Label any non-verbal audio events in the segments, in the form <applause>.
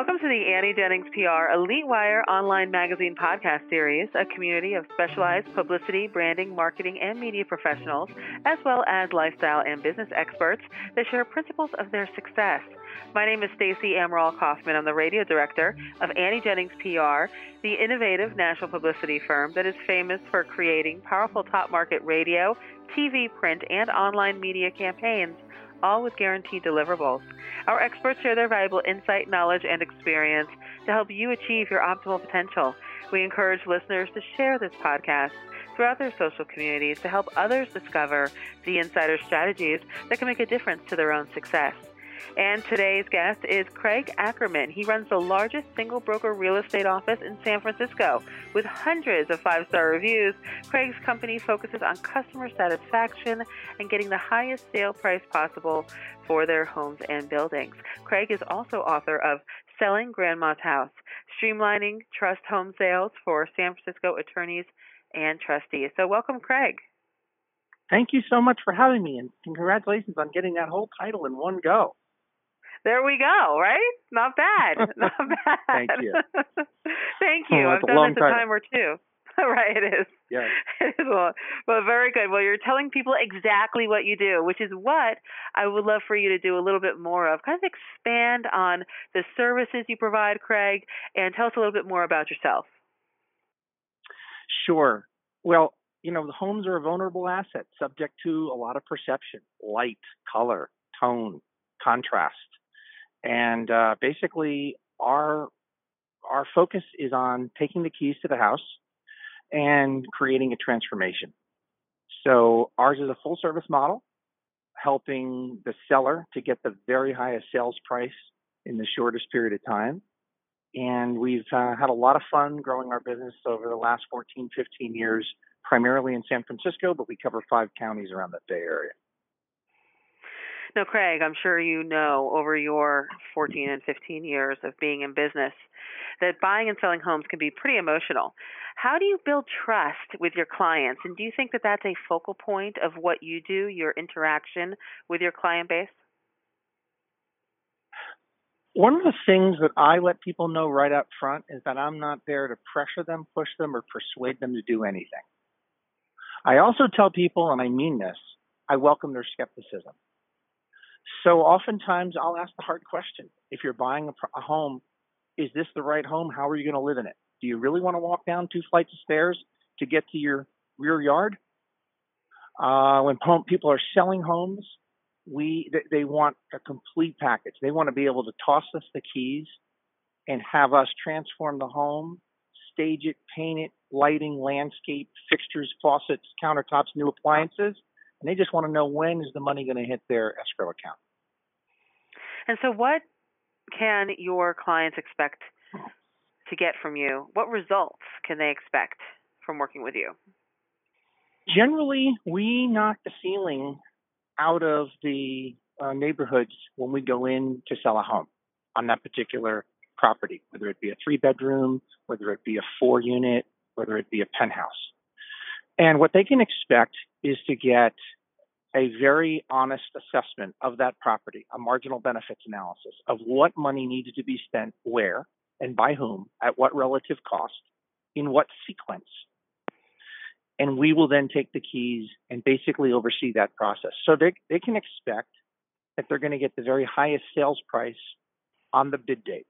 Welcome to the Annie Jennings PR Elite Wire online magazine podcast series, a community of specialized publicity, branding, marketing, and media professionals, as well as lifestyle and business experts that share principles of their success. My name is Stacey Amaral Kaufman. I'm the radio director of Annie Jennings PR, the innovative national publicity firm that is famous for creating powerful top market radio, TV, print, and online media campaigns all with guaranteed deliverables. Our experts share their valuable insight, knowledge, and experience to help you achieve your optimal potential. We encourage listeners to share this podcast throughout their social communities to help others discover the insider strategies that can make a difference to their own success. And today's guest is Craig Ackerman. He runs the largest single broker real estate office in San Francisco. With hundreds of five star reviews, Craig's company focuses on customer satisfaction and getting the highest sale price possible for their homes and buildings. Craig is also author of Selling Grandma's House Streamlining Trust Home Sales for San Francisco Attorneys and Trustees. So, welcome, Craig. Thank you so much for having me, and congratulations on getting that whole title in one go. There we go, right? Not bad. <laughs> Not bad. Thank you. <laughs> Thank you. Oh, I've done this a time or two. <laughs> right, it is. Yeah. It is well, well, very good. Well, you're telling people exactly what you do, which is what I would love for you to do a little bit more of. Kind of expand on the services you provide, Craig, and tell us a little bit more about yourself. Sure. Well, you know, the homes are a vulnerable asset, subject to a lot of perception, light, color, tone, contrast. And uh, basically, our our focus is on taking the keys to the house and creating a transformation. So ours is a full service model, helping the seller to get the very highest sales price in the shortest period of time. And we've uh, had a lot of fun growing our business over the last 14, 15 years, primarily in San Francisco, but we cover five counties around the Bay Area. Now, Craig, I'm sure you know over your 14 and 15 years of being in business that buying and selling homes can be pretty emotional. How do you build trust with your clients? And do you think that that's a focal point of what you do, your interaction with your client base? One of the things that I let people know right up front is that I'm not there to pressure them, push them, or persuade them to do anything. I also tell people, and I mean this, I welcome their skepticism. So oftentimes I'll ask the hard question. If you're buying a, a home, is this the right home? How are you going to live in it? Do you really want to walk down two flights of stairs to get to your rear yard? Uh, when people are selling homes, we they, they want a complete package. They want to be able to toss us the keys and have us transform the home, stage it, paint it, lighting, landscape, fixtures, faucets, countertops, new appliances, and they just want to know when is the money going to hit their escrow account. And so, what can your clients expect to get from you? What results can they expect from working with you? Generally, we knock the ceiling out of the uh, neighborhoods when we go in to sell a home on that particular property, whether it be a three bedroom, whether it be a four unit, whether it be a penthouse. And what they can expect is to get a very honest assessment of that property, a marginal benefits analysis of what money needed to be spent where and by whom, at what relative cost, in what sequence. And we will then take the keys and basically oversee that process. So they, they can expect that they're going to get the very highest sales price on the bid date.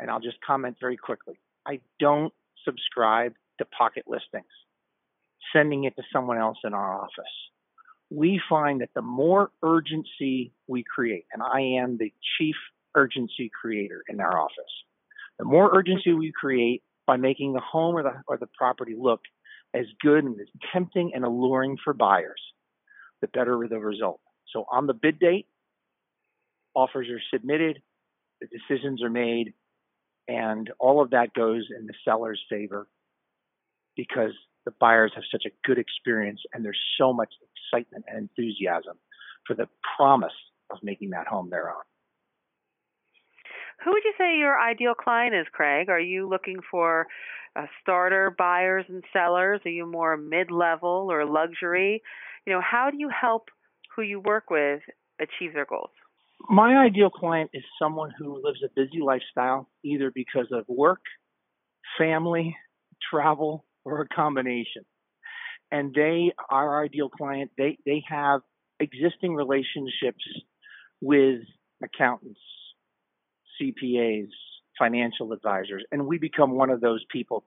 And I'll just comment very quickly. I don't subscribe to pocket listings, sending it to someone else in our office we find that the more urgency we create, and I am the chief urgency creator in our office, the more urgency we create by making the home or the, or the property look as good and as tempting and alluring for buyers, the better the result. So on the bid date, offers are submitted, the decisions are made, and all of that goes in the seller's favor because the buyers have such a good experience and there's so much excitement and enthusiasm for the promise of making that home their own. Who would you say your ideal client is, Craig? Are you looking for uh, starter buyers and sellers? Are you more mid level or luxury? You know, how do you help who you work with achieve their goals? My ideal client is someone who lives a busy lifestyle, either because of work, family, travel, or a combination. And they, our ideal client, they, they have existing relationships with accountants, CPAs, financial advisors, and we become one of those people.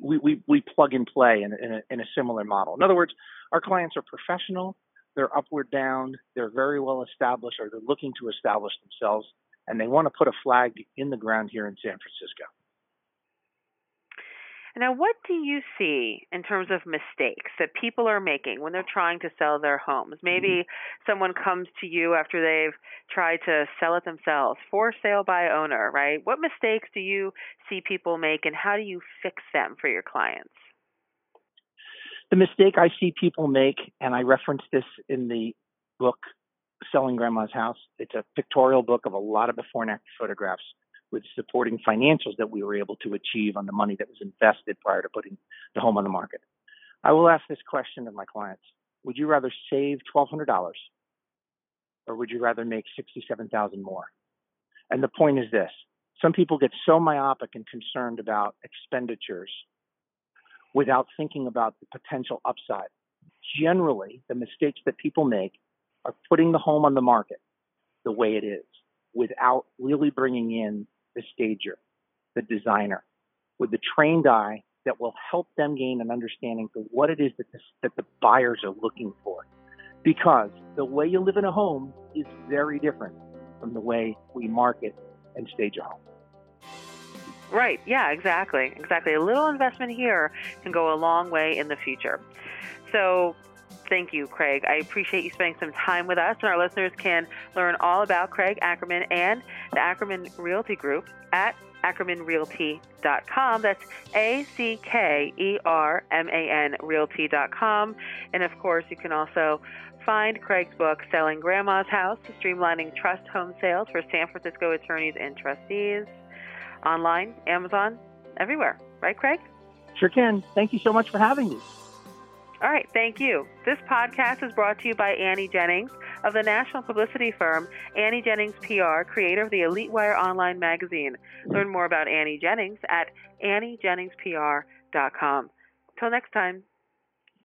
We, we, we plug and play in, in, a, in a similar model. In other words, our clients are professional, they're upward bound, they're very well established, or they're looking to establish themselves, and they want to put a flag in the ground here in San Francisco. Now, what do you see in terms of mistakes that people are making when they're trying to sell their homes? Maybe mm-hmm. someone comes to you after they've tried to sell it themselves, for sale by owner, right? What mistakes do you see people make and how do you fix them for your clients? The mistake I see people make, and I reference this in the book Selling Grandma's House, it's a pictorial book of a lot of before and after photographs with supporting financials that we were able to achieve on the money that was invested prior to putting the home on the market. I will ask this question of my clients. Would you rather save $1,200 or would you rather make 67,000 more? And the point is this. Some people get so myopic and concerned about expenditures without thinking about the potential upside. Generally, the mistakes that people make are putting the home on the market the way it is without really bringing in the stager, the designer, with the trained eye that will help them gain an understanding for what it is that the, that the buyers are looking for. Because the way you live in a home is very different from the way we market and stage a home. Right. Yeah, exactly. Exactly. A little investment here can go a long way in the future. So, thank you, Craig. I appreciate you spending some time with us, and our listeners can learn all about Craig Ackerman and the Ackerman Realty Group at ackermanrealty.com. That's A C K E R M A N realty.com. And of course, you can also find Craig's book, Selling Grandma's House Streamlining Trust Home Sales for San Francisco Attorneys and Trustees, online, Amazon, everywhere. Right, Craig? Sure can. Thank you so much for having me. All right, thank you. This podcast is brought to you by Annie Jennings of the national publicity firm Annie Jennings PR, creator of the Elite Wire online magazine. Learn more about Annie Jennings at anniejenningspr.com. Till next time.